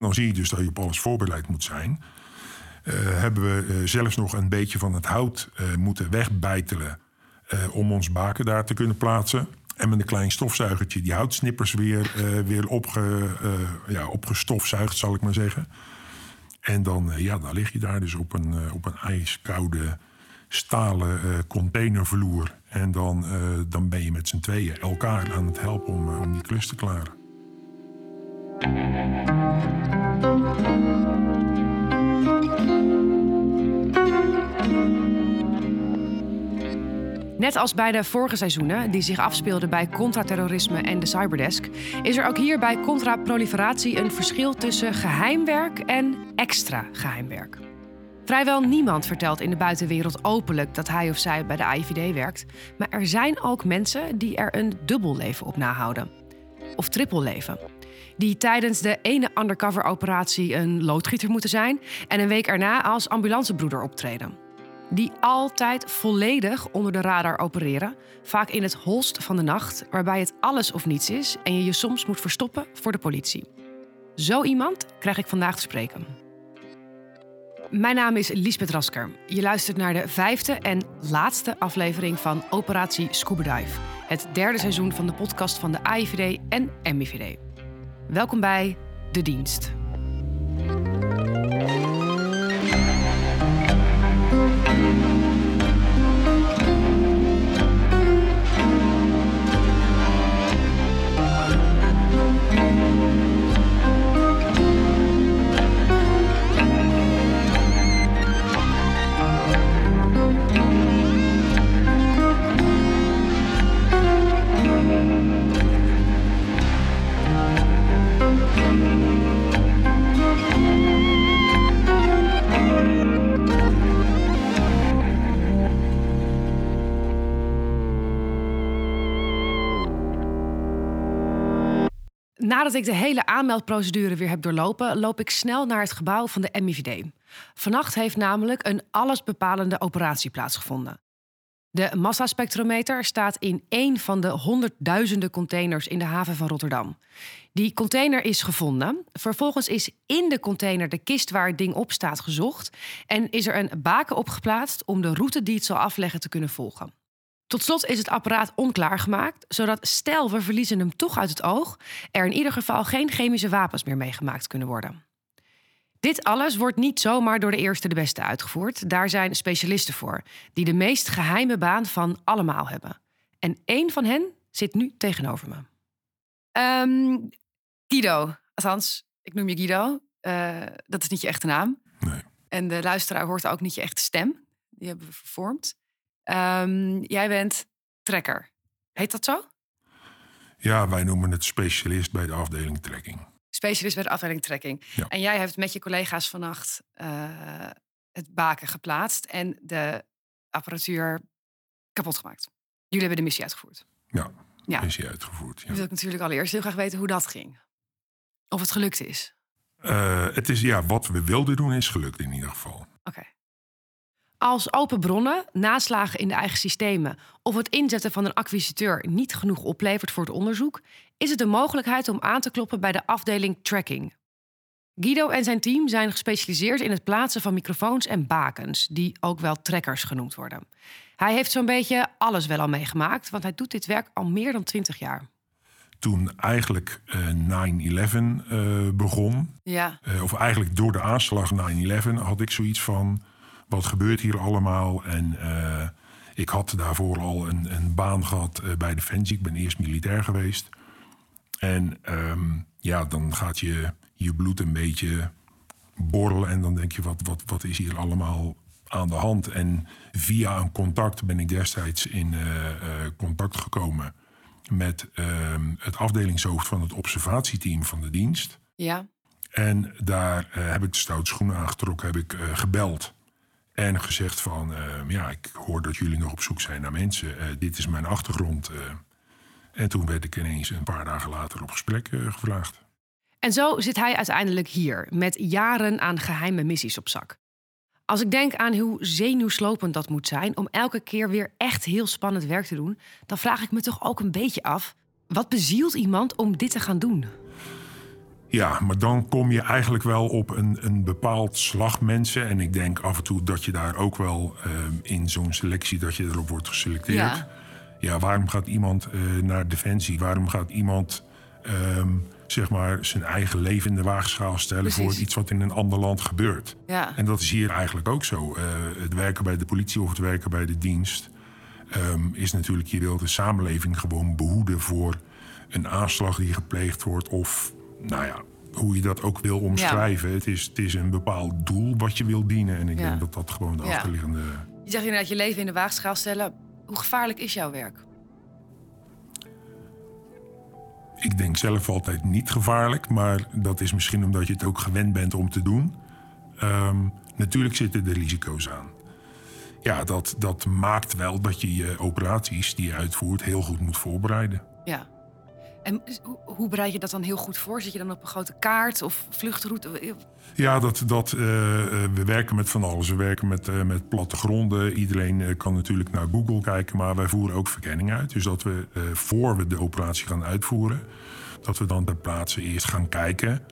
Dan zie je dus dat je op alles voorbereid moet zijn. Uh, hebben we uh, zelfs nog een beetje van het hout uh, moeten wegbijtelen om ons baken daar te kunnen plaatsen. En met een klein stofzuigertje die houtsnippers weer, weer opge, ja, opgestofzuigd, zal ik maar zeggen. En dan, ja, dan lig je daar dus op een, op een ijskoude stalen containervloer. En dan, dan ben je met z'n tweeën elkaar aan het helpen om, om die klus te klaren. Net als bij de vorige seizoenen, die zich afspeelden bij contraterrorisme en de cyberdesk, is er ook hier bij contraproliferatie een verschil tussen geheimwerk en extra geheimwerk. Vrijwel niemand vertelt in de buitenwereld openlijk dat hij of zij bij de AIVD werkt, maar er zijn ook mensen die er een dubbel leven op nahouden. Of triple leven. Die tijdens de ene undercover operatie een loodgieter moeten zijn en een week erna als ambulancebroeder optreden die altijd volledig onder de radar opereren, vaak in het holst van de nacht, waarbij het alles of niets is en je je soms moet verstoppen voor de politie. Zo iemand krijg ik vandaag te spreken. Mijn naam is Liesbeth Rasker. Je luistert naar de vijfde en laatste aflevering van Operatie Scuba Dive, het derde seizoen van de podcast van de AIVD en MIVD. Welkom bij De Dienst. Nadat ik de hele aanmeldprocedure weer heb doorlopen, loop ik snel naar het gebouw van de MIVD. Vannacht heeft namelijk een allesbepalende operatie plaatsgevonden. De massaspectrometer staat in één van de honderdduizenden containers in de haven van Rotterdam. Die container is gevonden. Vervolgens is in de container de kist waar het ding op staat gezocht. En is er een baken opgeplaatst om de route die het zal afleggen te kunnen volgen. Tot slot is het apparaat onklaar gemaakt, zodat stel we verliezen hem toch uit het oog, er in ieder geval geen chemische wapens meer meegemaakt kunnen worden. Dit alles wordt niet zomaar door de eerste de beste uitgevoerd. Daar zijn specialisten voor, die de meest geheime baan van allemaal hebben. En één van hen zit nu tegenover me. Um, Guido, althans, ik noem je Guido. Uh, dat is niet je echte naam. Nee. En de luisteraar hoort ook niet je echte stem. Die hebben we vervormd. Um, jij bent trekker. Heet dat zo? Ja, wij noemen het specialist bij de afdeling trekking. Specialist bij de afdeling trekking. Ja. En jij hebt met je collega's vannacht uh, het baken geplaatst en de apparatuur kapot gemaakt. Jullie hebben de missie uitgevoerd. Ja, ja. missie uitgevoerd. Ja. Dan wil ik natuurlijk allereerst heel graag weten hoe dat ging. Of het gelukt is. Uh, het is ja, wat we wilden doen is gelukt in ieder geval. Als open bronnen, naslagen in de eigen systemen of het inzetten van een acquisiteur niet genoeg oplevert voor het onderzoek, is het de mogelijkheid om aan te kloppen bij de afdeling tracking. Guido en zijn team zijn gespecialiseerd in het plaatsen van microfoons en bakens, die ook wel trekkers genoemd worden. Hij heeft zo'n beetje alles wel al meegemaakt, want hij doet dit werk al meer dan 20 jaar. Toen eigenlijk uh, 9-11 uh, begon, ja. uh, of eigenlijk door de aanslag 9-11, had ik zoiets van wat gebeurt hier allemaal? En uh, ik had daarvoor al een, een baan gehad uh, bij Defensie. Ik ben eerst militair geweest. En um, ja, dan gaat je, je bloed een beetje borrelen. En dan denk je, wat, wat, wat is hier allemaal aan de hand? En via een contact ben ik destijds in uh, contact gekomen met ehm, het afdelingshoofd van het observatieteam van de dienst. Ja. En daar heb ik de stoute schoenen aangetrokken, heb ik gebeld. En gezegd van, uh, ja, ik hoor dat jullie nog op zoek zijn naar mensen. Uh, dit is mijn achtergrond. Uh. En toen werd ik ineens een paar dagen later op gesprek gevraagd. En zo zit hij uiteindelijk hier, met jaren aan geheime missies op zak. Als ik denk aan hoe zenuwslopend dat moet zijn om elke keer weer echt heel spannend werk te doen, dan vraag ik me toch ook een beetje af: wat bezielt iemand om dit te gaan doen? Ja, maar dan kom je eigenlijk wel op een, een bepaald slag mensen. En ik denk af en toe dat je daar ook wel uh, in zo'n selectie... dat je erop wordt geselecteerd. Ja. Ja, waarom gaat iemand uh, naar Defensie? Waarom gaat iemand um, zeg maar zijn eigen leven in de waagschaal stellen... Precies. voor iets wat in een ander land gebeurt? Ja. En dat is hier eigenlijk ook zo. Uh, het werken bij de politie of het werken bij de dienst... Um, is natuurlijk, je wilt de samenleving gewoon behoeden voor een aanslag die gepleegd wordt... of nou ja, hoe je dat ook wil omschrijven. Ja. Het, is, het is een bepaald doel wat je wil dienen. En ik Ja. denk dat dat gewoon de Ja. achterliggende... Je zegt inderdaad je leven in de waagschaal stellen. Hoe gevaarlijk is jouw werk? Ik denk zelf altijd niet gevaarlijk, maar dat is misschien omdat je het ook gewend bent om te doen. Ehm, natuurlijk zitten er risico's aan. Ja, dat, dat maakt wel dat je je operaties die je uitvoert heel goed moet voorbereiden. Ja. En hoe, bereid je dat dan heel goed voor? Zit je dan op een grote kaart of vluchtroute? Ja, dat, dat, eh, eh, we werken met van alles. We werken met, eh, met plattegronden. Iedereen kan natuurlijk naar Google kijken, maar wij voeren ook verkenning uit. Dus dat we, voor we de operatie gaan uitvoeren, dat we dan ter plaatse eerst gaan kijken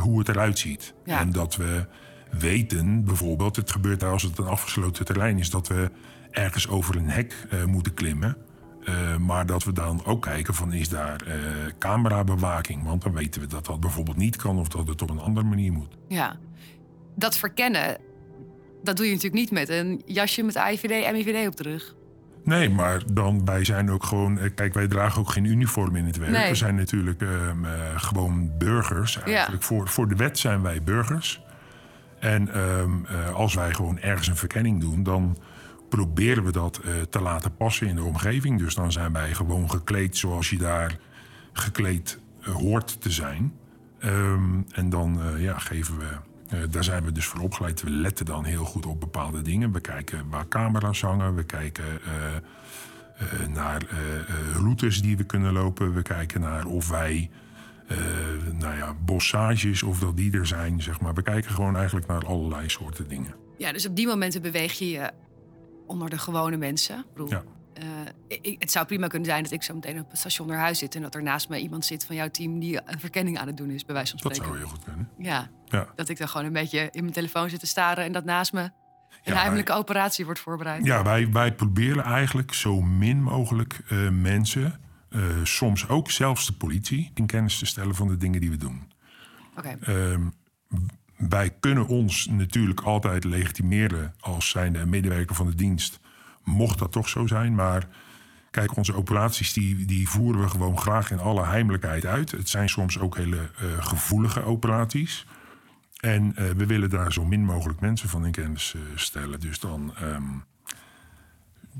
hoe het eruit ziet. Ja. En dat we weten, bijvoorbeeld, het gebeurt als het een afgesloten terrein is, dat we ergens over een hek moeten klimmen. Eh, maar dat we dan ook kijken van is daar eh, camerabewaking. Want dan weten we dat dat bijvoorbeeld niet kan of dat het op een andere manier moet. Ja. Dat verkennen, dat doe je natuurlijk niet met een jasje met AIVD, MIVD op de rug. Nee, maar dan wij zijn ook gewoon. eh, Kijk, wij dragen ook geen uniform in het werk. Nee. We zijn natuurlijk ehm, eh, gewoon burgers. Eigenlijk. Voor, voor de wet zijn wij burgers. En ehm, eh, als wij gewoon ergens een verkenning doen, dan proberen we dat eh, te laten passen in de omgeving. Dus dan zijn wij gewoon gekleed zoals je daar gekleed eh, hoort te zijn. Ehm, en dan eh, ja, geven we. daar zijn we dus voor opgeleid. We letten dan heel goed op bepaalde dingen. We kijken waar camera's hangen. We kijken naar routes die we kunnen lopen. We kijken naar of wij, nou ja, bossages, of dat die er zijn. Zeg maar. We kijken gewoon eigenlijk naar allerlei soorten dingen. Ja, dus op die momenten beweeg je je onder de gewone mensen. Ik bedoel, Ja. eh, ik- het zou prima kunnen zijn dat ik zo meteen op het station naar huis zit... en dat er naast mij iemand zit van jouw team die een verkenning aan het doen is, bij wijze van Dat spreken. zou heel goed kunnen. Ja, Ja. dat ik dan gewoon een beetje in mijn telefoon zit te staren... en dat naast me een Ja, heimelijke operatie wordt voorbereid. Ja, wij, wij proberen eigenlijk zo min mogelijk eh, mensen, eh, soms ook zelfs de politie, in kennis te stellen van de dingen die we doen. Oké, Ehm, wij kunnen ons natuurlijk altijd legitimeren als zijnde medewerker van de dienst, mocht dat toch zo zijn. Maar kijk, onze operaties die, die voeren we gewoon graag in alle heimelijkheid uit. Het zijn soms ook hele eh, gevoelige operaties. En eh, we willen daar zo min mogelijk mensen van in kennis eh, stellen. Dus dan ehm,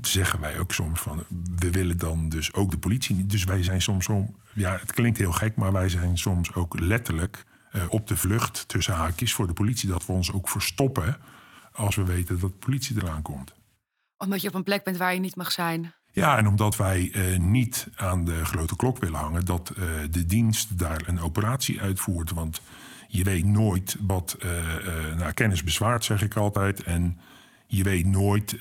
zeggen wij ook soms van... we willen dan dus ook de politie niet. Dus wij zijn soms... Om, ja, het klinkt heel gek, maar wij zijn soms ook letterlijk... eh, op de vlucht tussen haakjes voor de politie. Dat we ons ook verstoppen als we weten dat de politie eraan komt. omdat je op een plek bent waar je niet mag zijn. Ja, en omdat wij eh, niet aan de grote klok willen hangen... dat eh, de dienst daar een operatie uitvoert. Want je weet nooit wat... nou, kennis bezwaart, zeg ik altijd. En je weet nooit...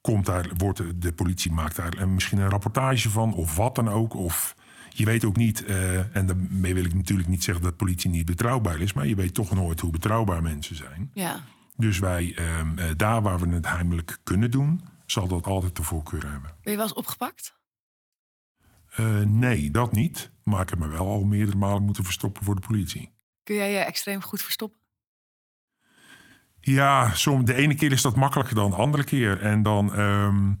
komt daar, wordt de, politie maakt daar misschien een rapportage van... of wat dan ook, of... Je weet ook niet, eh, en daarmee wil ik natuurlijk niet zeggen dat politie niet betrouwbaar is... maar je weet toch nooit hoe betrouwbaar mensen zijn. Ja. Dus wij, ehm, eh, daar waar we het heimelijk kunnen doen, zal dat altijd de voorkeur hebben. Ben je wel eens opgepakt? Eh, nee, dat niet. Maar ik heb me wel al meerdere malen moeten verstoppen voor de politie. Kun jij je extreem goed verstoppen? Ja, som, de ene keer is dat makkelijker dan de andere keer. En dan, ehm,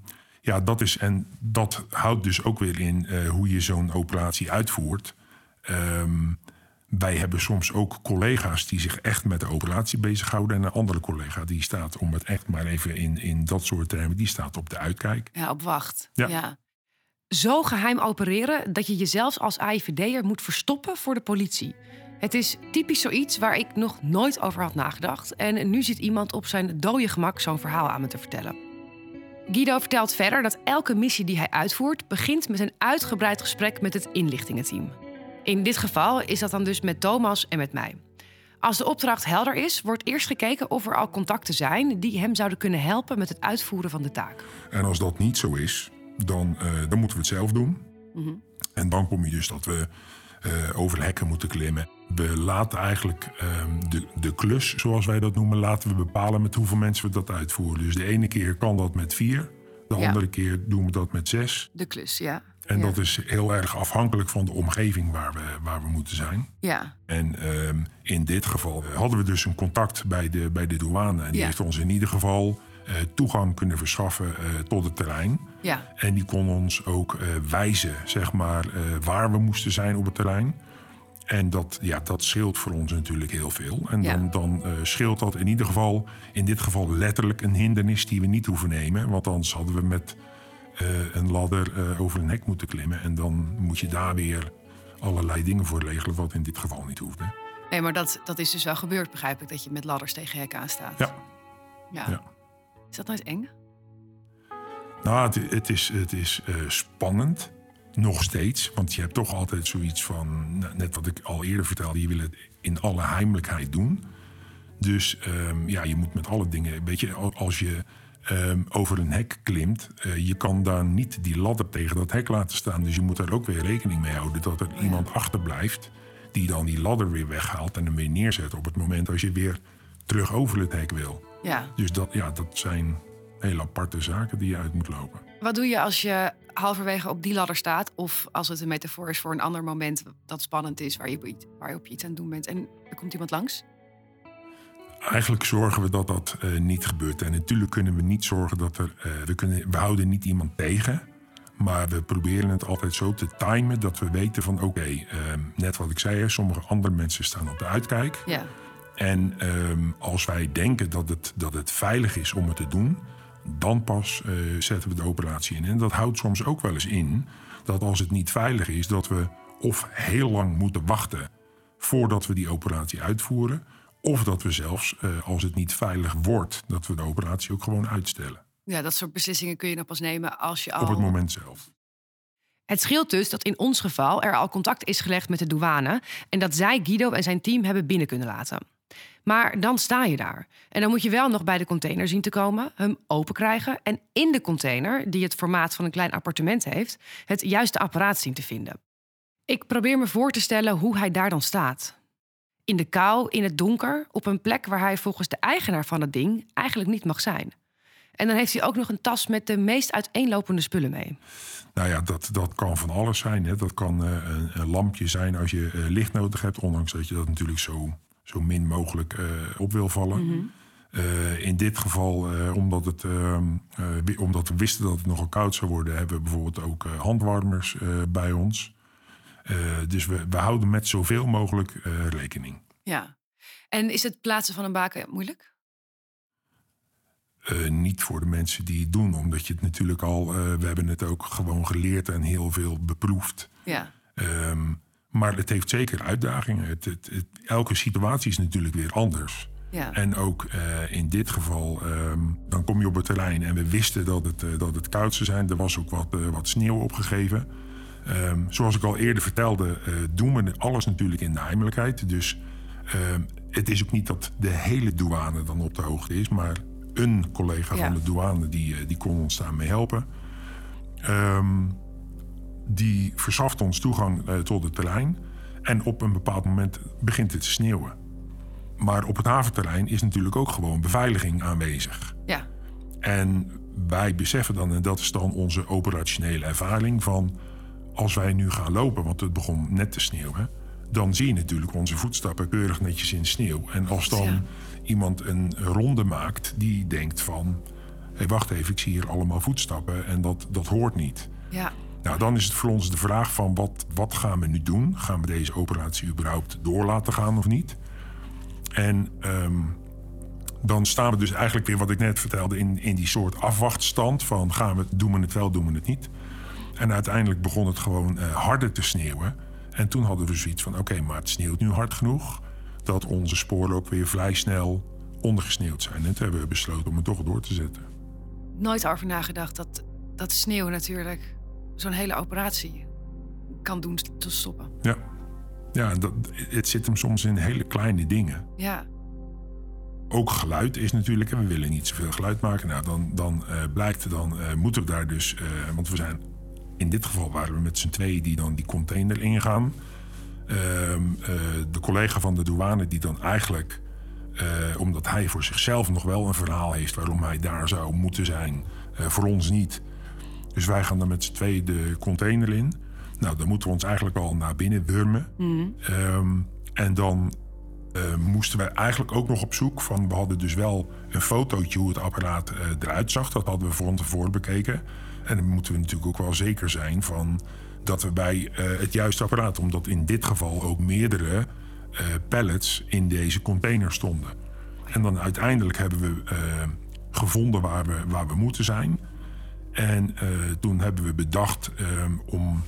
ja, dat is, en dat houdt dus ook weer in eh, hoe je zo'n operatie uitvoert. Ehm, wij hebben soms ook collega's die zich echt met de operatie bezighouden. En een andere collega die staat, om het echt maar even in, in dat soort termen, die staat op de uitkijk. Ja, op wacht. Ja. Zo geheim opereren dat je jezelf als AIVD'er moet verstoppen voor de politie. Het is typisch zoiets waar ik nog nooit over had nagedacht. En nu zit iemand op zijn dode gemak zo'n verhaal aan me te vertellen. Guido vertelt verder dat elke missie die hij uitvoert begint met een uitgebreid gesprek met het inlichtingenteam. In dit geval is dat dan dus met Thomas en met mij. Als de opdracht helder is, wordt eerst gekeken of er al contacten zijn die hem zouden kunnen helpen met het uitvoeren van de taak. En als dat niet zo is, dan, eh, dan moeten we het zelf doen. En dan kom je dus dat we over hekken moeten klimmen. We laten eigenlijk ehm, de, de klus, zoals wij dat noemen, laten we bepalen met hoeveel mensen we dat uitvoeren. Dus de ene keer kan dat met vier, de Ja. andere keer doen we dat met zes. De klus, ja. En ja. dat is heel erg afhankelijk van de omgeving waar we, waar we moeten zijn. Ja, En ehm, in dit geval hadden we dus een contact bij de, bij de douane. En die Ja. heeft ons in ieder geval eh, toegang kunnen verschaffen eh, tot het terrein. ja, En die kon ons ook eh, wijzen, zeg maar, eh, waar we moesten zijn op het terrein. En dat, ja, dat scheelt voor ons natuurlijk heel veel. En Ja. dan, dan eh, scheelt dat in ieder geval, in dit geval letterlijk een hindernis die we niet hoeven nemen. Want anders hadden we met eh, een ladder eh, over een hek moeten klimmen. En dan moet je daar weer allerlei dingen voor regelen, wat in dit geval niet hoefde. Nee, maar dat, dat is dus wel gebeurd, begrijp ik, dat je met ladders tegen hekken aanstaat. Ja. ja. Ja. Is dat nooit eng? Nou, het, het is, het is eh, spannend. Nog steeds. Want je hebt toch altijd zoiets van. nou, Net wat ik al eerder vertelde. Je wil het in alle heimelijkheid doen. Dus ehm, ja, je moet met alle dingen. Weet je, al- als je ehm, over een hek klimt. eh, je kan daar niet die ladder tegen dat hek laten staan. Dus je moet daar ook weer rekening mee houden. Dat er iemand achterblijft. Die dan die ladder weer weghaalt. En hem weer neerzet op het moment als je weer terug over het hek wil. Ja. Dus dat, ja, dat zijn hele aparte zaken die je uit moet lopen. Wat doe je als je halverwege op die ladder staat? Of als het een metafoor is voor een ander moment dat spannend is, waar je, waar je op iets aan het doen bent en er komt iemand langs? Eigenlijk zorgen we dat dat eh, niet gebeurt. En natuurlijk kunnen we niet zorgen dat er. eh, we, kunnen, we houden niet iemand tegen. Maar we proberen het altijd zo te timen dat we weten van oké, ehm, net wat ik zei, sommige andere mensen staan op de uitkijk. Ja. En ehm, als wij denken dat het, dat het veilig is om het te doen, dan pas eh, zetten we de operatie in. En dat houdt soms ook wel eens in dat als het niet veilig is, dat we of heel lang moeten wachten voordat we die operatie uitvoeren. Of dat we zelfs, eh, als het niet veilig wordt, dat we de operatie ook gewoon uitstellen. ja, dat soort beslissingen kun je dan pas nemen als je al... Op het moment zelf. Het scheelt dus dat in ons geval er al contact is gelegd met de douane en dat zij Guido en zijn team hebben binnen kunnen laten. Maar dan sta je daar. En dan moet je wel nog bij de container zien te komen, hem open krijgen en in de container, die het formaat van een klein appartement heeft, het juiste apparaat zien te vinden. Ik probeer me voor te stellen hoe hij daar dan staat. In de kou, in het donker, op een plek waar hij volgens de eigenaar van het ding eigenlijk niet mag zijn. En dan heeft hij ook nog een tas met de meest uiteenlopende spullen mee. Nou ja, dat, dat kan van alles zijn. Hè. Dat kan eh, een, lampje zijn als je eh, licht nodig hebt. Ondanks dat je dat natuurlijk zo, zo min mogelijk eh, op wil vallen. Eh, in dit geval, eh, omdat, het, wi- omdat we wisten dat het nogal koud zou worden... hebben we bijvoorbeeld ook handwarmers bij ons. Dus we, we houden met zoveel mogelijk rekening. Ja. En is het plaatsen van een baken moeilijk? Niet voor de mensen die het doen, omdat je het natuurlijk al... we hebben het ook gewoon geleerd en heel veel beproefd... Ja. Ehm, maar het heeft zeker uitdagingen. Het, het, het- elke situatie is natuurlijk weer anders. Ja. En ook eh, in dit geval, ehm, dan kom je op het terrein en we wisten dat het, eh, dat het koud zou zijn. Er was ook wat, eh, wat sneeuw opgegeven. Ehm, zoals ik al eerder vertelde, doen we alles natuurlijk in de heimelijkheid. Dus ehm, het is ook niet dat de hele douane dan op de hoogte is, maar een collega Ja. van de douane die, die kon ons daarmee helpen. Ehm, die verschaft ons toegang eh, tot het terrein. En op een bepaald moment begint het te sneeuwen. Maar op het haventerrein is natuurlijk ook gewoon beveiliging aanwezig. Ja. En wij beseffen dan, en dat is dan onze operationele ervaring, van als wij nu gaan lopen, want het begon net te sneeuwen, dan zie je natuurlijk onze voetstappen keurig netjes in sneeuw. En als dan Ja. iemand een ronde maakt die denkt van, hé wacht even, ik zie hier allemaal voetstappen en dat, dat hoort niet. Ja. Nou, dan is het voor ons de vraag van wat, wat gaan we nu doen? Gaan we deze operatie überhaupt door laten gaan of niet? En ehm, dan staan we dus eigenlijk weer wat ik net vertelde in, in die soort afwachtstand van gaan we, doen we het wel, doen we het niet? En uiteindelijk begon het gewoon eh, harder te sneeuwen. En toen hadden we zoiets van oké, maar het sneeuwt nu hard genoeg dat onze sporen ook weer vrij snel ondergesneeuwd zijn. En toen hebben we besloten om het toch door te zetten. Nooit over nagedacht dat, dat sneeuw natuurlijk zo'n hele operatie kan doen te stoppen. Ja, ja dat, het zit hem soms in hele kleine dingen. Ja. Ook geluid is natuurlijk, en we willen niet zoveel geluid maken. Nou, dan, dan eh, blijkt, dan eh, moeten we daar dus, eh, want we zijn, in dit geval waren we met z'n tweeën die dan die container ingaan. Ehm, de collega van de douane die dan eigenlijk, omdat hij voor zichzelf nog wel een verhaal heeft waarom hij daar zou moeten zijn, voor ons niet. Dus wij gaan dan met z'n tweeën de container in. Nou, dan moeten we ons eigenlijk al naar binnen wurmen. Ehm, en dan uh, moesten wij eigenlijk ook nog op zoek van... we hadden dus wel een fotootje hoe het apparaat uh, eruit zag. Dat hadden we van tevoren bekeken. En dan moeten we natuurlijk ook wel zeker zijn van dat we bij uh, het juiste apparaat... omdat in dit geval ook meerdere pallets in deze container stonden. En dan uiteindelijk hebben we gevonden waar we, waar we moeten zijn. En toen hebben we bedacht om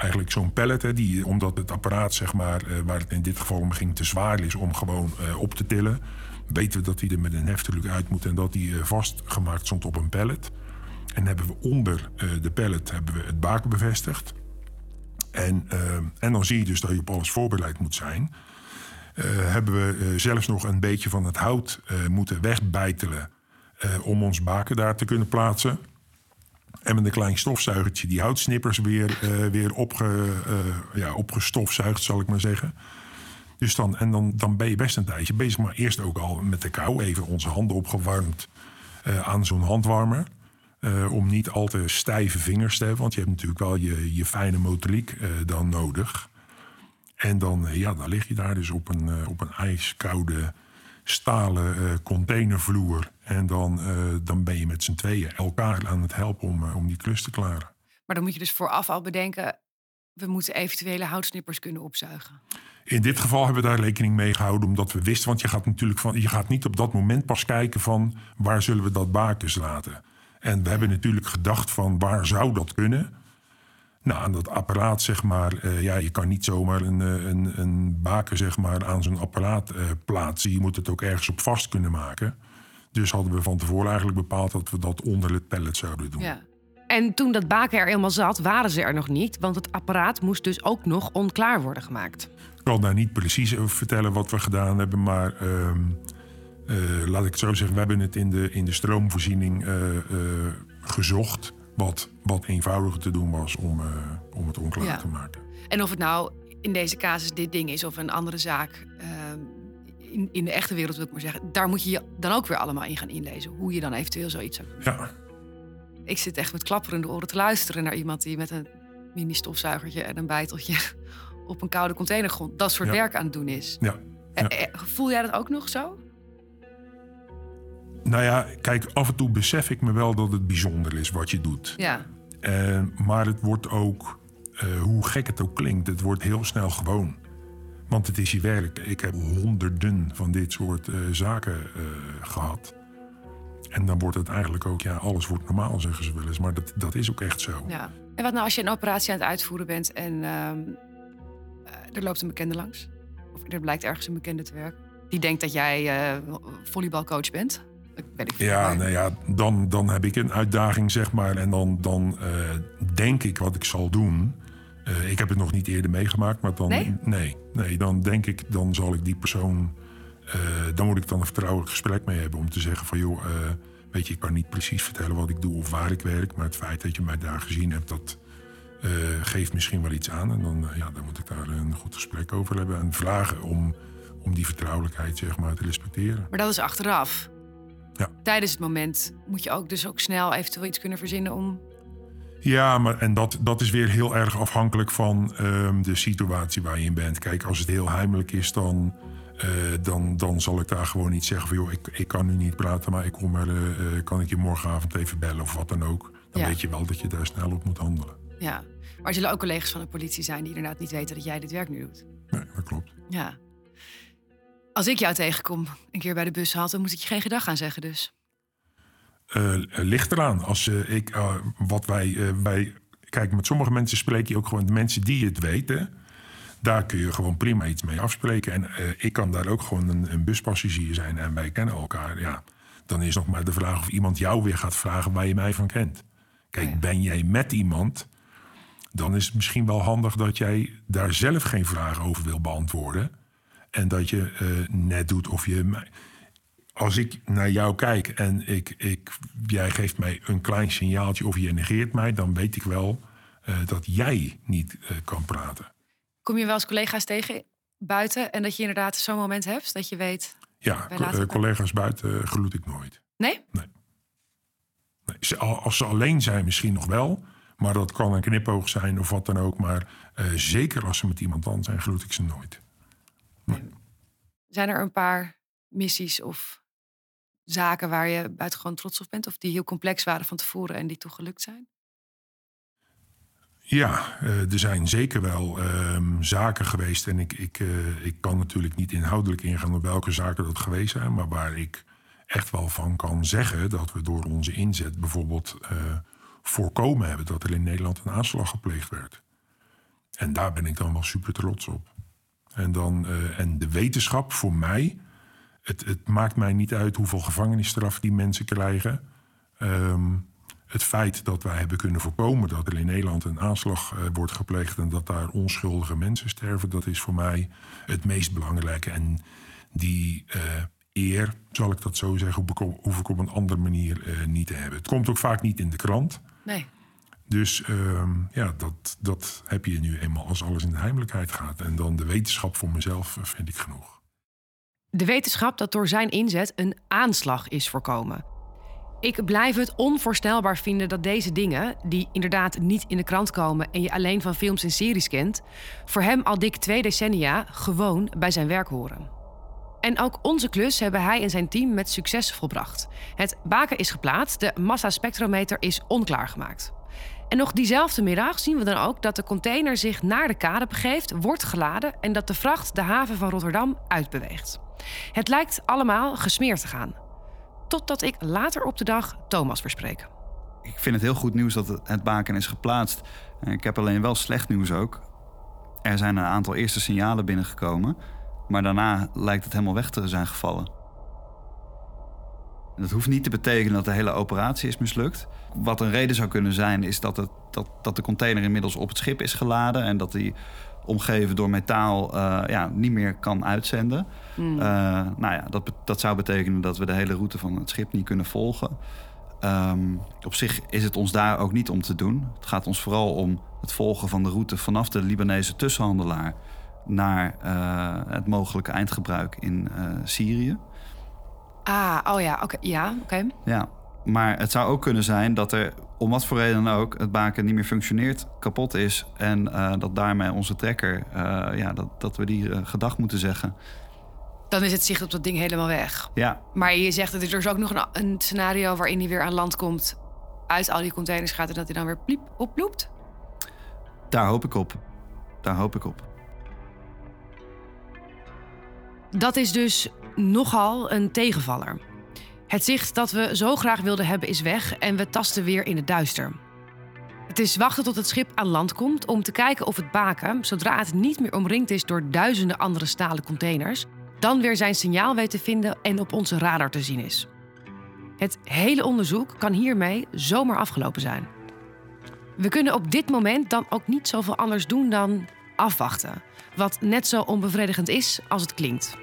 eigenlijk zo'n pallet, hè, die, omdat het apparaat, zeg maar, uh, waar het in dit geval om ging, te zwaar is om gewoon uh, op te tillen. Weten we dat hij er met een heftruck uit moet en dat uh, vastgemaakt stond op een pallet. En hebben we onder de pallet hebben we het baken bevestigd. En, en dan zie je dus dat je op alles voorbereid moet zijn. hebben we zelfs nog een beetje van het hout moeten wegbijtelen om ons baken daar te kunnen plaatsen. En met een klein stofzuigertje die houtsnippers weer, uh, weer opge, uh, ja, opgestofzuigd, zal ik maar zeggen. Dus dan, en dan, dan ben je best een tijdje bezig. Maar eerst ook al met de kou even onze handen opgewarmd uh, aan zo'n handwarmer. om niet al te stijve vingers te hebben. Want je hebt natuurlijk wel je, je fijne motoriek dan nodig. En dan, ja, dan lig je daar dus op een, op een ijskoude stalen containervloer. En dan, uh, dan ben je met z'n tweeën elkaar aan het helpen om, uh, om die klus te klaren. Maar dan moet je dus vooraf al bedenken... we moeten eventuele houtsnippers kunnen opzuigen. In dit geval hebben we daar rekening mee gehouden, omdat we wisten... want je gaat natuurlijk van, je gaat niet op dat moment pas kijken van... waar zullen we dat bakens laten? En we hebben natuurlijk gedacht van waar zou dat kunnen... Nou, aan dat apparaat, zeg maar, uh, ja, je kan niet zomaar een, een, een baken zeg maar, aan zo'n apparaat uh, plaatsen. Je moet het ook ergens op vast kunnen maken. Dus hadden we van tevoren eigenlijk bepaald dat we dat onder het pallet zouden doen. Ja. En toen dat baken er eenmaal zat, waren ze er nog niet. Want het apparaat moest dus ook nog onklaar worden gemaakt. Ik kan daar niet precies over vertellen wat we gedaan hebben. Maar uh, uh, laat ik het zo zeggen, we hebben het in de, in de stroomvoorziening gezocht wat, wat eenvoudiger te doen was om, om het onklaar ja. te maken. En of het nou in deze casus dit ding is of een andere zaak. In, in de echte wereld wil ik maar zeggen. Daar moet je je dan ook weer allemaal in gaan inlezen. Hoe je dan eventueel zoiets zou doen. Ja. Ik zit echt met klapperende oren te luisteren naar iemand die met een mini stofzuigertje en een bijteltje op een koude containergrond dat soort ja. werk aan het doen is. Ja. ja. Voel jij dat ook nog zo? Nou ja, kijk, af en toe besef ik me wel dat het bijzonder is wat je doet. Ja. Uh, maar het wordt ook, uh, hoe gek het ook klinkt, het wordt heel snel gewoon. Want het is je werk. Ik heb honderden van dit soort uh, zaken gehad. En dan wordt het eigenlijk ook, ja, alles wordt normaal, zeggen ze wel eens. Maar dat, dat is ook echt zo. Ja. En wat nou als je een operatie aan het uitvoeren bent en ehm, er loopt een bekende langs? Of er blijkt ergens een bekende te werken? Die denkt dat jij volleybalcoach bent? Ja, nou ja, dan, dan heb ik een uitdaging, zeg maar. En dan, dan denk ik wat ik zal doen. Uh, ik heb het nog niet eerder meegemaakt, maar dan. Nee? Nee, nee dan denk ik, dan zal ik die persoon. Uh, dan moet ik dan een vertrouwelijk gesprek mee hebben om te zeggen van joh, weet je, ik kan niet precies vertellen wat ik doe of waar ik werk. Maar het feit dat je mij daar gezien hebt, dat geeft misschien wel iets aan. En dan, ja, dan moet ik daar een goed gesprek over hebben en vragen om, om die vertrouwelijkheid, zeg maar, te respecteren. Maar dat is achteraf. Ja. Tijdens het moment moet je ook dus ook snel eventueel iets kunnen verzinnen om. Ja, maar en dat, dat is weer heel erg afhankelijk van um, de situatie waar je in bent. Kijk, als het heel heimelijk is, dan, uh, dan, dan zal ik daar gewoon niet zeggen van joh, ik, ik kan nu niet praten, maar ik kom er, uh, kan ik je morgenavond even bellen of wat dan ook. Dan Ja. weet je wel dat je daar snel op moet handelen. Ja. Maar er zullen ook collega's van de politie zijn die inderdaad niet weten dat jij dit werk nu doet. Nee, dat klopt. Ja. Als ik jou tegenkom een keer bij de bushalte, dan moet ik je geen gedag aan zeggen dus. Uh, ligt eraan. Als uh, ik, uh, wat wij, wij. Kijk, met sommige mensen spreek je ook gewoon de mensen die het weten. Daar kun je gewoon prima iets mee afspreken. En ik kan daar ook gewoon een, een, buspassagier zijn en wij kennen elkaar. Ja, dan is nog maar de vraag of iemand jou weer gaat vragen waar je mij van kent. Kijk, ben jij met iemand, dan is het misschien wel handig dat jij daar zelf geen vragen over wil beantwoorden. En dat je net doet of je mij als ik naar jou kijk en ik, ik, jij geeft mij een klein signaaltje of je negeert mij, dan weet ik wel uh, dat jij niet uh, kan praten. Kom je wel eens collega's tegen buiten en dat je inderdaad zo'n moment hebt dat je weet. Ja, co- het- collega's buiten gloed ik nooit. Nee? Nee, ze- als ze alleen zijn, misschien nog wel. Maar dat kan een knipoog zijn of wat dan ook. Maar eh, zeker als ze met iemand anders zijn, groet ik ze nooit. Zijn er een paar missies of zaken waar je buitengewoon trots op bent? Of die heel complex waren van tevoren en die toch gelukt zijn? Ja, eh, er zijn zeker wel ehm, zaken geweest. En ik, ik, eh, ik kan natuurlijk niet inhoudelijk ingaan op welke zaken dat geweest zijn. Maar waar ik echt wel van kan zeggen dat we door onze inzet bijvoorbeeld eh, voorkomen hebben dat er in Nederland een aanslag gepleegd werd. En daar ben ik dan wel super trots op. En, dan, en de wetenschap voor mij, het, het maakt mij niet uit hoeveel gevangenisstraf die mensen krijgen. Ehm, het feit dat wij hebben kunnen voorkomen dat er in Nederland een aanslag eh, wordt gepleegd en dat daar onschuldige mensen sterven, dat is voor mij het meest belangrijke. En die eh, eer, zal ik dat zo zeggen, hoef ik op, een andere manier eh, niet te hebben. Het komt ook vaak niet in de krant. Nee. Dus ehm, ja, dat, dat heb je nu eenmaal als alles in de heimelijkheid gaat. En dan de wetenschap voor mezelf vind ik genoeg. De wetenschap dat door zijn inzet een aanslag is voorkomen. Ik blijf het onvoorstelbaar vinden dat deze dingen, die inderdaad niet in de krant komen en je alleen van films en series kent, voor hem al dik twee decennia gewoon bij zijn werk horen. En ook onze klus hebben hij en zijn team met succes volbracht. Het baken is geplaatst, de massaspectrometer is onklaargemaakt. En nog diezelfde middag zien we dan ook dat de container zich naar de kade begeeft, wordt geladen en dat de vracht de haven van Rotterdam uitbeweegt. Het lijkt allemaal gesmeerd te gaan. Totdat ik later op de dag Thomas verspreek. Ik vind het heel goed nieuws dat het- baken is geplaatst. Ik heb alleen wel slecht nieuws ook. Er zijn een aantal eerste signalen binnengekomen. Maar daarna lijkt het helemaal weg te zijn gevallen. En dat hoeft niet te betekenen dat de hele operatie is mislukt. Wat een reden zou kunnen zijn, is dat, het, dat, dat de container inmiddels op het schip is geladen. En dat die omgeven door metaal eh, ja, niet meer kan uitzenden. Eh, nou ja, dat, dat zou betekenen dat we de hele route van het schip niet kunnen volgen. Ehm, op zich is het ons daar ook niet om te doen. Het gaat ons vooral om het volgen van de route vanaf de Libanese tussenhandelaar naar eh, het mogelijke eindgebruik in Syrië. Ah, oh ja, oké. Ja, oké. Ja, maar het zou ook kunnen zijn dat er om wat voor reden dan ook het baken niet meer functioneert, kapot is en eh, dat daarmee onze trekker, eh, ja, dat, dat we die eh, gedag moeten zeggen. Dan is het zicht op dat ding helemaal weg. Ja, Maar je zegt dat er is ook nog een, een scenario waarin hij weer aan land komt, uit al die containers gaat en dat hij dan weer pliep oploopt. daar hoop ik op. Daar hoop ik op. Dat is dus nogal een tegenvaller. Het zicht dat we zo graag wilden hebben is weg en we tasten weer in het duister. Het is wachten tot het schip aan land komt om te kijken of het baken, zodra het niet meer omringd is door duizenden andere stalen containers, dan weer zijn signaal weet te vinden en op onze radar te zien is. Het hele onderzoek kan hiermee zomaar afgelopen zijn. We kunnen op dit moment dan ook niet zoveel anders doen dan afwachten. Wat net zo onbevredigend is als het klinkt.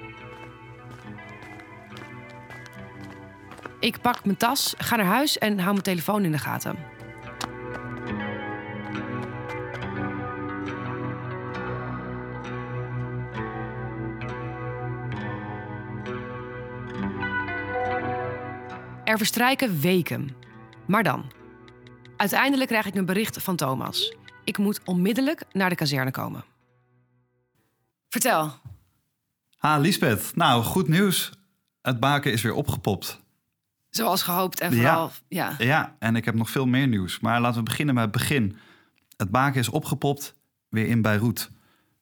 Ik pak mijn tas, ga naar huis en hou mijn telefoon in de gaten. Er verstrijken weken. Maar dan. Uiteindelijk krijg ik een bericht van Thomas. Ik moet onmiddellijk naar de kazerne komen. Vertel. Ah, Lisbeth. Nou, goed nieuws. Het baken is weer opgepopt. Zoals gehoopt en vooral... Ja. Ja, en ik heb nog veel meer nieuws. Maar laten we beginnen met het begin. Het baken is opgepopt weer in Beirut.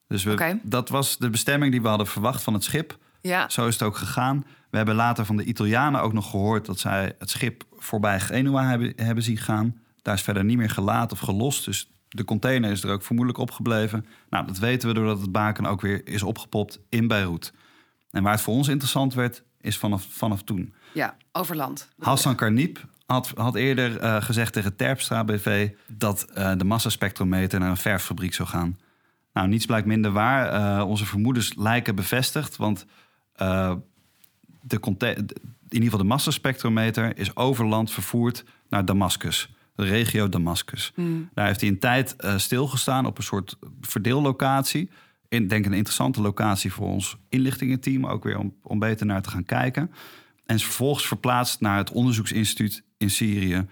Dus we, dat was de bestemming die we hadden verwacht van het schip. Ja. Zo is het ook gegaan. We hebben later van de Italianen ook nog gehoord dat zij het schip voorbij Genua hebben, hebben zien gaan. Daar is verder niet meer gelaten of gelost. Dus de container is er ook vermoedelijk opgebleven. Nou, dat weten we doordat het baken ook weer is opgepopt in Beirut. En waar het voor ons interessant werd, is vanaf, vanaf toen. Ja, overland. Hassan Karniep had, had eerder eh, gezegd tegen Terpstra BV dat eh, de massaspectrometer naar een verffabriek zou gaan. Nou, niets blijkt minder waar. Eh, onze vermoedens lijken bevestigd, want de in ieder geval de massaspectrometer is over land vervoerd naar Damascus, de regio Damascus. Daar heeft hij een tijd stilgestaan op een soort verdeellocatie in, denk een interessante locatie voor ons inlichtingenteam. Ook weer om, om beter naar te gaan kijken. En is vervolgens verplaatst naar het onderzoeksinstituut in Syrië.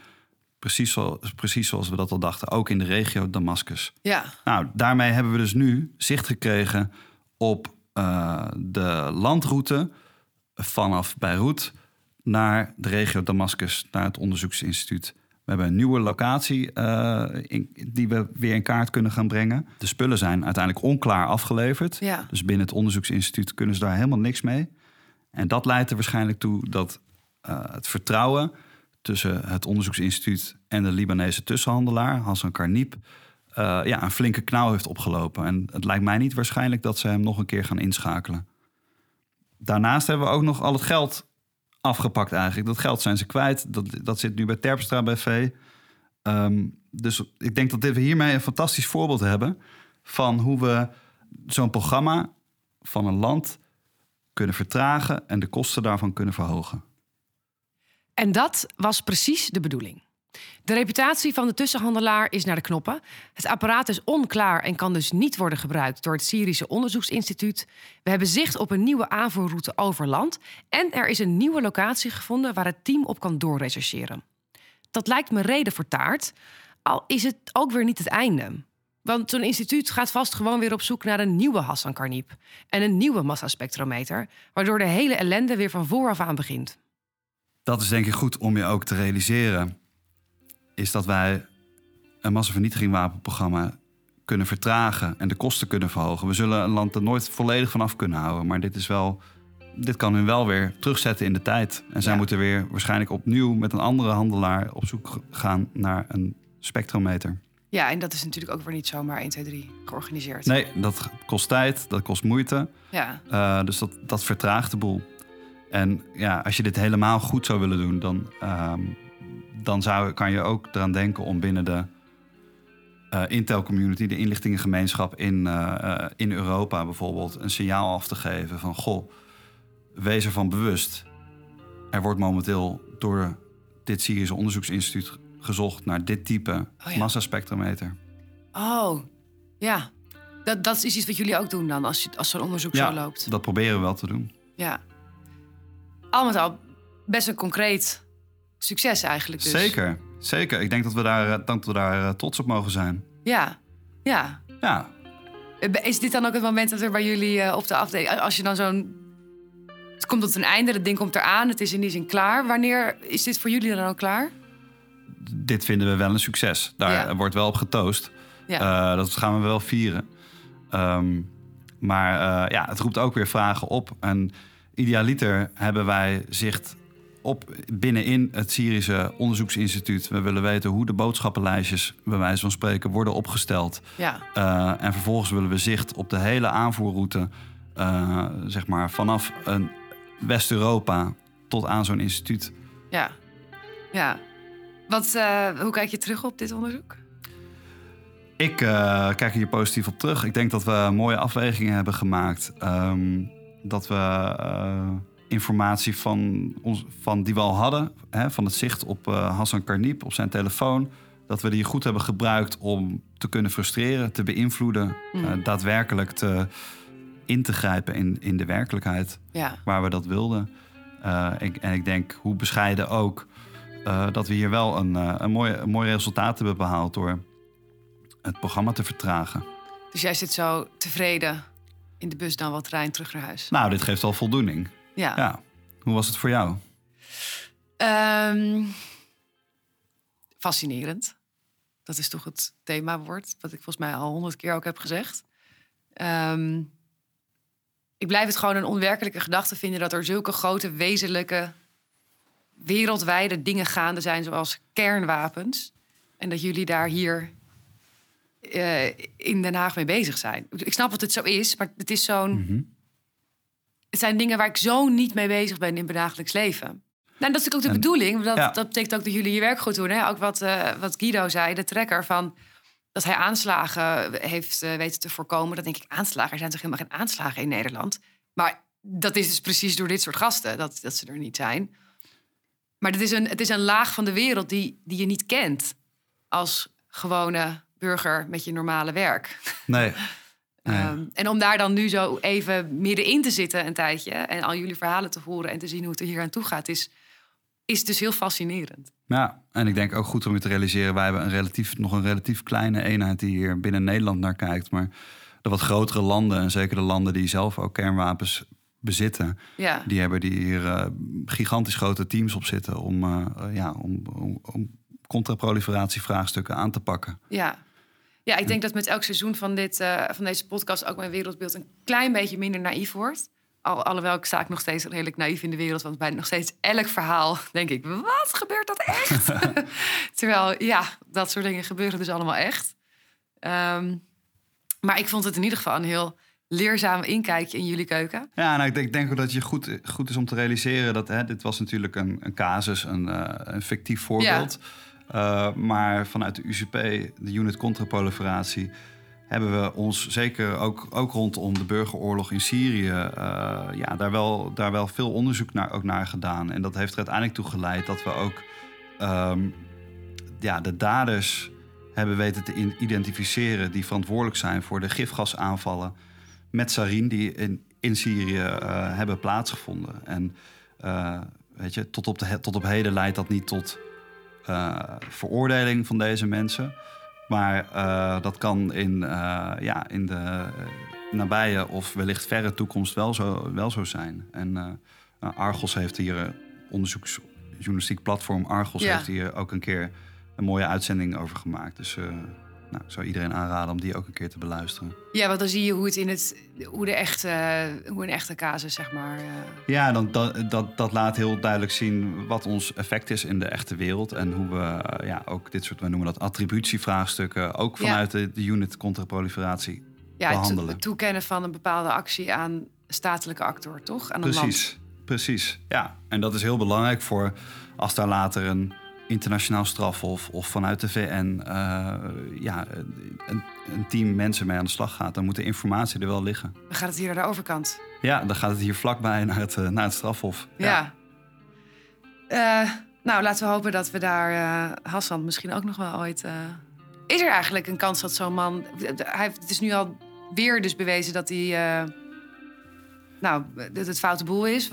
Precies, zo, precies zoals we dat al dachten, ook in de regio Damascus. Ja. Nou, daarmee hebben we dus nu zicht gekregen op uh, de landroute vanaf Beirut naar de regio Damascus, naar het onderzoeksinstituut. We hebben een nieuwe locatie uh, in, die we weer in kaart kunnen gaan brengen. De spullen zijn uiteindelijk onklaar afgeleverd. Ja. Dus binnen het onderzoeksinstituut kunnen ze daar helemaal niks mee. En dat leidt er waarschijnlijk toe dat uh, het vertrouwen tussen het onderzoeksinstituut en de Libanese tussenhandelaar, Hassan Karnib, uh, ja, een flinke knauw heeft opgelopen. En het lijkt mij niet waarschijnlijk dat ze hem nog een keer gaan inschakelen. Daarnaast hebben we ook nog al het geld afgepakt eigenlijk. Dat geld zijn ze kwijt. Dat, dat zit nu bij Terpstra BV. Um, dus ik denk dat we hiermee een fantastisch voorbeeld hebben... van hoe we zo'n programma van een land kunnen vertragen... en de kosten daarvan kunnen verhogen. En dat was precies de bedoeling. De reputatie van de tussenhandelaar is naar de knoppen. Het apparaat is onklaar en kan dus niet worden gebruikt door het Syrische Onderzoeksinstituut. We hebben zicht op een nieuwe aanvoerroute over land. En er is een nieuwe locatie gevonden waar het team op kan doorrechercheren. Dat lijkt me reden voor taart, al is het ook weer niet het einde. Want zo'n instituut gaat vast gewoon weer op zoek naar een nieuwe Hassan Karnib en een nieuwe massaspectrometer, waardoor de hele ellende weer van vooraf aan begint. Dat is denk ik goed om je ook te realiseren is dat wij een massavernietigingwapenprogramma kunnen vertragen en de kosten kunnen verhogen. We zullen een land er nooit volledig vanaf kunnen houden, maar dit is wel. Dit kan hun wel weer terugzetten in de tijd. En zij Ja. moeten weer waarschijnlijk opnieuw met een andere handelaar op zoek gaan naar een spectrometer. Ja, en dat is natuurlijk ook weer niet zomaar 1, 2, 3 georganiseerd. Nee, dat kost tijd, dat kost moeite. Ja, Uh, dus dat, dat vertraagt de boel. En ja, als je dit helemaal goed zou willen doen, dan, ehm, dan zou, kan je ook eraan denken om binnen de eh, Intel community, de inlichtingengemeenschap in, eh, eh, in Europa bijvoorbeeld, een signaal af te geven van goh, wees ervan bewust. Er wordt momenteel door dit Syrische onderzoeksinstituut gezocht naar dit type Oh ja. massaspectrometer. Oh, ja. Dat, dat is iets wat jullie ook doen dan, als, je, als zo'n onderzoek Ja, zo loopt. dat proberen we wel te doen. Ja. Al met al best een concreet succes eigenlijk dus. Zeker, zeker. Ik denk dat we daar, eh, dat we daar eh, trots op mogen zijn. Ja, ja. Ja, Is dit dan ook het moment dat er bij jullie eh, op de afdeling... Als je dan zo'n... Het komt tot een einde, dat ding komt eraan, het is in die zin klaar. Wanneer is dit voor jullie dan ook klaar? Dit vinden we wel een succes. Daar Ja. wordt wel op getoost. Ja. Eh, dat gaan we wel vieren. Ehm, maar eh, ja, het roept ook weer vragen op. En idealiter hebben wij zicht op binnenin het Syrische onderzoeksinstituut. We willen weten hoe de boodschappenlijstjes, bij wijze van spreken, worden opgesteld. ja. Eh, en vervolgens willen we zicht op de hele aanvoerroute, zeg maar vanaf West-Europa tot aan zo'n instituut. Ja. Ja. Wat, eh, hoe kijk je terug op dit onderzoek? Ik eh, kijk hier positief op terug. Ik denk dat we mooie afwegingen hebben gemaakt. Ehm, dat we eh, informatie van, ons, van die we al hadden, hè, van het zicht op eh, Hassan Karnib op zijn telefoon, dat we die goed hebben gebruikt om te kunnen frustreren, te beïnvloeden, Mm. daadwerkelijk te, in te grijpen in, in de werkelijkheid Ja. waar we dat wilden. Ik, en ik denk, hoe bescheiden ook, eh, dat we hier wel een, eh, een, mooi, een mooi resultaat hebben behaald door het programma te vertragen. Dus jij zit zo tevreden in de bus dan wel trein terug naar huis? Nou, dit geeft al voldoening. Ja. Ja. Hoe was het voor jou? Ehm, fascinerend. Dat is toch het themawoord, wat ik volgens mij al honderd keer ook heb gezegd. Ehm, ik blijf het gewoon een onwerkelijke gedachte vinden dat er zulke grote, wezenlijke, wereldwijde dingen gaande zijn, zoals kernwapens. En dat jullie daar hier eh, in Den Haag mee bezig zijn. Ik snap dat het zo is, maar het is zo'n. Mhm. Het zijn dingen waar ik zo niet mee bezig ben in mijn dagelijks leven. Nou, dat is natuurlijk ook de En- bedoeling. Dat, ja. dat betekent ook dat jullie je werk goed doen. Hè? Ook wat, eh, wat Guido zei, de trekker van dat hij aanslagen heeft eh, weten te voorkomen. Dat denk ik, aanslagen. Er zijn toch helemaal geen aanslagen in Nederland. Maar dat is dus precies door dit soort gasten dat, dat ze er niet zijn. Maar het is een, het is een laag van de wereld die, die je niet kent als gewone burger met je normale werk. Nee. Ehm, en om daar dan nu zo even middenin te zitten een tijdje... en al jullie verhalen te horen en te zien hoe het er hier aan toe gaat... is, is dus heel fascinerend. Ja, en ik denk ook goed om je te realiseren... wij hebben een relatief, nog een relatief kleine eenheid die hier binnen Nederland naar kijkt. Maar de wat grotere landen, en zeker de landen die zelf ook kernwapens bezitten... Ja, die hebben die hier eh, gigantisch grote teams op zitten... om, eh, eh, ja, om, om, om contraproliferatievraagstukken aan te pakken. ja. ja, ik denk dat met elk seizoen van, dit, van deze podcast... ook mijn wereldbeeld een klein beetje minder naïef wordt. Al, alhoewel ik sta ik nog steeds redelijk naïef in de wereld... want bij nog steeds elk verhaal denk ik... wat gebeurt dat echt? Terwijl, ja, dat soort dingen gebeuren dus allemaal echt. Ehm, maar ik vond het in ieder geval een heel leerzaam inkijkje in jullie keuken. Ja, nou, ik denk, ook dat je goed, goed is om te realiseren dat hè, dit was natuurlijk een, een casus, een, eh, een fictief voorbeeld. Uh, maar vanuit de UCP, de Unit Contraproliferatie, hebben we ons zeker ook, ook rondom de burgeroorlog in Syrië, uh, ja, daar, wel, daar wel veel onderzoek naar, ook naar gedaan. En dat heeft er uiteindelijk toe geleid dat we ook um, ja, de daders hebben weten te identificeren die verantwoordelijk zijn voor de gifgasaanvallen met sarin die in, in Syrië uh, hebben plaatsgevonden. En uh, weet je, tot op, de, tot op heden leidt dat niet tot uh, veroordeling van deze mensen. Maar dat kan in, ja, in de nabije of wellicht verre toekomst wel zo, wel zo zijn. En Argos heeft hier, onderzoeksjournalistiek platform Argos Ja. heeft hier ook een keer een mooie uitzending over gemaakt. Dus nou, ik zou iedereen aanraden om die ook een keer te beluisteren. Ja, want dan zie je hoe het in het, hoe de echte, hoe een echte casus, zeg maar. Uh... Ja, dan, dat, dat, dat laat heel duidelijk zien wat ons effect is in de echte wereld. En hoe we uh, ja, ook dit soort, we noemen dat attributievraagstukken, ook vanuit ja. de, de unit contraproliferatie ja, behandelen. Het toekennen van een bepaalde actie aan een statelijke actor, toch? Aan een precies, land. precies. Ja, en dat is heel belangrijk voor als daar later een internationaal strafhof of vanuit de VN uh, ja, een, een, team mensen mee aan de slag gaat, dan moet de informatie er wel liggen. Dan gaat het hier naar de overkant. Ja, dan gaat het hier vlakbij naar het, uh, naar het strafhof. Ja. ja. Uh, nou, laten we hopen dat we daar uh, Hassan misschien ook nog wel ooit. Is er eigenlijk een kans dat zo'n man. Hij het is nu al weer dus bewezen dat hij. nou, dat het foute boel is.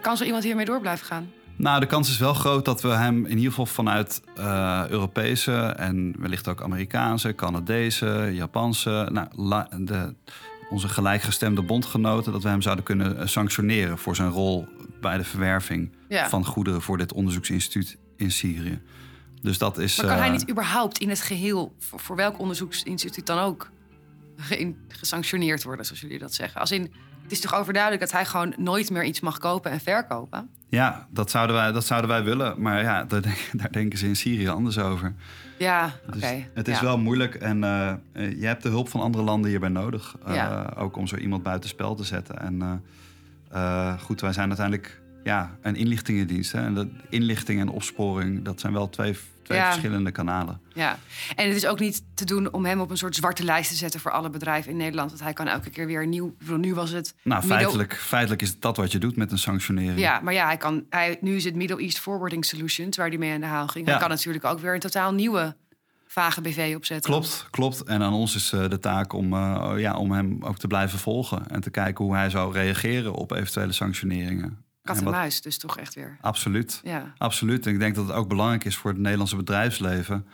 Kan zo iemand hiermee door blijven gaan? Nou, de kans is wel groot dat we hem in ieder geval vanuit uh, Europese en wellicht ook Amerikaanse, Canadese, Japanse, nou, de, onze gelijkgestemde bondgenoten, dat we hem zouden kunnen sanctioneren voor zijn rol bij de verwerving ja. van goederen voor dit onderzoeksinstituut in Syrië. Dus dat is. Maar kan uh, hij niet überhaupt in het geheel, voor, voor welk onderzoeksinstituut dan ook, gesanctioneerd worden, zoals jullie dat zeggen? Als in, het is toch overduidelijk dat hij gewoon nooit meer iets mag kopen en verkopen? Ja, dat zouden wij, dat zouden wij willen. Maar ja, daar, daar denken ze in Syrië anders over. Ja, oké. Dus okay. het is ja. wel moeilijk en uh, je hebt de hulp van andere landen hierbij nodig. Uh, Ja. Ook om zo iemand buitenspel te zetten. En uh, goed, wij zijn uiteindelijk ja, een inlichtingendienst. Hè? En dat, inlichting en opsporing, dat zijn wel twee, twee Ja. verschillende kanalen. Ja, en het is ook niet te doen om hem op een soort zwarte lijst te zetten voor alle bedrijven in Nederland. Want hij kan elke keer weer nieuw. Nu was het. Nou, feitelijk, feitelijk is dat wat je doet met een sanctionering. Ja, maar ja, hij kan, hij, nu is het Middle East Forwarding Solutions waar hij mee aan de haal ging. Hij Ja. kan natuurlijk ook weer een totaal nieuwe vage BV opzetten. Klopt, klopt. En aan ons is eh, de taak om, eh, ja, om hem ook te blijven volgen. En te kijken hoe hij zou reageren op eventuele sanctioneringen. Kat En muis, dus toch echt weer. Absoluut. Ja, Absoluut. En ik denk dat het ook belangrijk is voor het Nederlandse bedrijfsleven.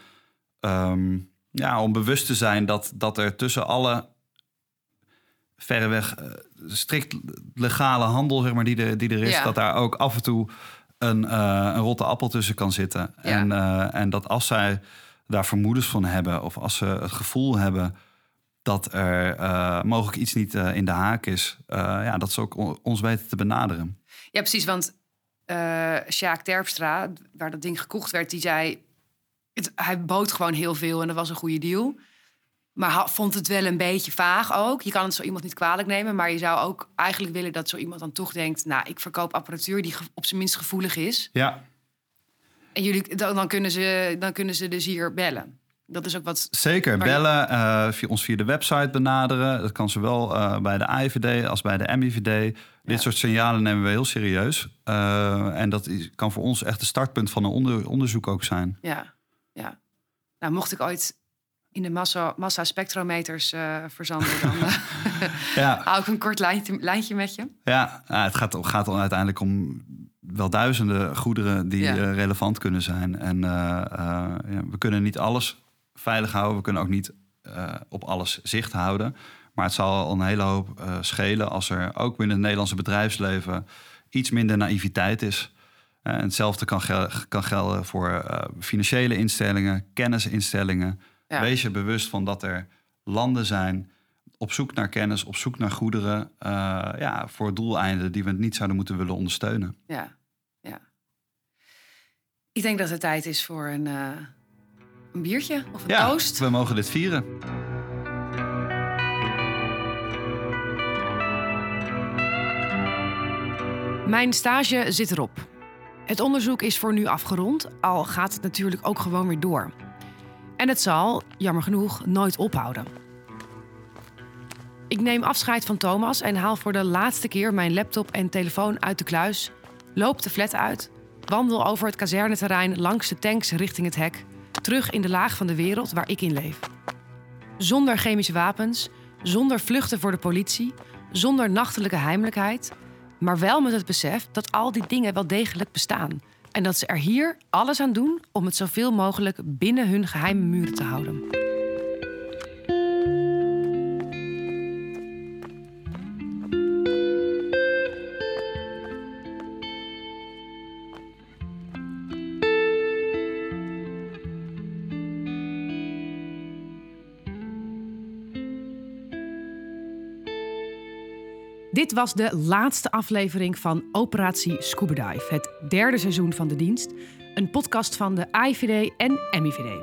ehm, ja, om bewust te zijn dat, dat er tussen alle verreweg eh, strikt legale handel, zeg maar, die er, die er is, Ja. dat daar ook af en toe een, eh, een rotte appel tussen kan zitten. Ja. En, eh, en dat als zij daar vermoedens van hebben, of als ze het gevoel hebben dat er mogelijk iets niet in de haak is, ja, dat ze ook on- ons weten te benaderen. Ja precies. Want eh Sjaak Terpstra, waar dat ding gekocht werd, die zei... Het, hij bood gewoon heel veel en dat was een goede deal. Maar ha- vond het wel een beetje vaag ook. Je kan het zo iemand niet kwalijk nemen, maar je zou ook eigenlijk willen dat zo iemand dan toch denkt: Nou, ik verkoop apparatuur die op zijn minst gevoelig is. Ja, En jullie, dan, dan, kunnen ze, dan kunnen ze dus hier bellen. Dat is ook wat. Zeker, bellen, eh, via, ons via de website benaderen. Dat kan zowel eh, bij de AIVD als bij de MIVD. Dit soort signalen nemen we heel serieus. Eh, en dat is, kan voor ons echt het startpunt van een onder- onderzoek ook zijn. Ja, ja. Nou, mocht ik ooit in de massa, massa spectrometers verzanden, dan ja. hou ik een kort lijntje, lijntje met je. Ja, het gaat, gaat dan uiteindelijk om wel duizenden goederen die ja. relevant kunnen zijn. En ja, we kunnen niet alles veilig houden. We kunnen ook niet op alles zicht houden. Maar het zal al een hele hoop schelen als er ook binnen het Nederlandse bedrijfsleven iets minder naïviteit is. en hetzelfde kan, gel kan gelden voor financiële instellingen, kennisinstellingen. Wees je bewust van dat er landen zijn op zoek naar kennis, op zoek naar goederen, uh, ja, voor doeleinden die we niet zouden moeten willen ondersteunen. Ja, ja. Ik denk dat het tijd is voor een, een biertje of een ja, toast. We mogen dit vieren. Mijn stage zit erop. Het onderzoek is voor nu afgerond, al gaat het natuurlijk ook gewoon weer door. En het zal, jammer genoeg, nooit ophouden. Ik neem afscheid van Thomas en haal voor de laatste keer mijn laptop en telefoon uit de kluis, loop de flat uit, wandel over het kazerneterrein langs de tanks richting het hek, terug in de laag van de wereld waar ik in leef. Zonder chemische wapens, zonder vluchten voor de politie, zonder nachtelijke heimelijkheid, maar wel met het besef dat al die dingen wel degelijk bestaan en dat ze er hier alles aan doen om het zoveel mogelijk binnen hun geheime muren te houden. Dit was de laatste aflevering van Operatie Scuba Dive, het derde seizoen van de dienst. Een podcast van de AIVD en MIVD.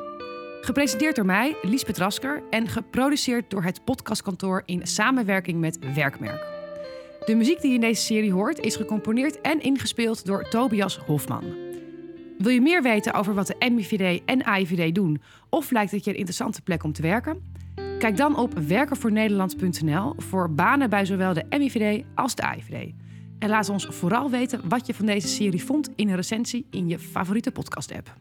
Gepresenteerd door mij, Liesbeth Rasker, en geproduceerd door het podcastkantoor in samenwerking met Werkmerk. De muziek die je in deze serie hoort is gecomponeerd en ingespeeld door Tobias Hofman. Wil je meer weten over wat de MIVD en AIVD doen, of lijkt het je een interessante plek om te werken? Kijk dan op werkenvoornederland.nl voor banen bij zowel de MIVD als de AIVD. En laat ons vooral weten wat je van deze serie vond in een recensie in je favoriete podcast-app.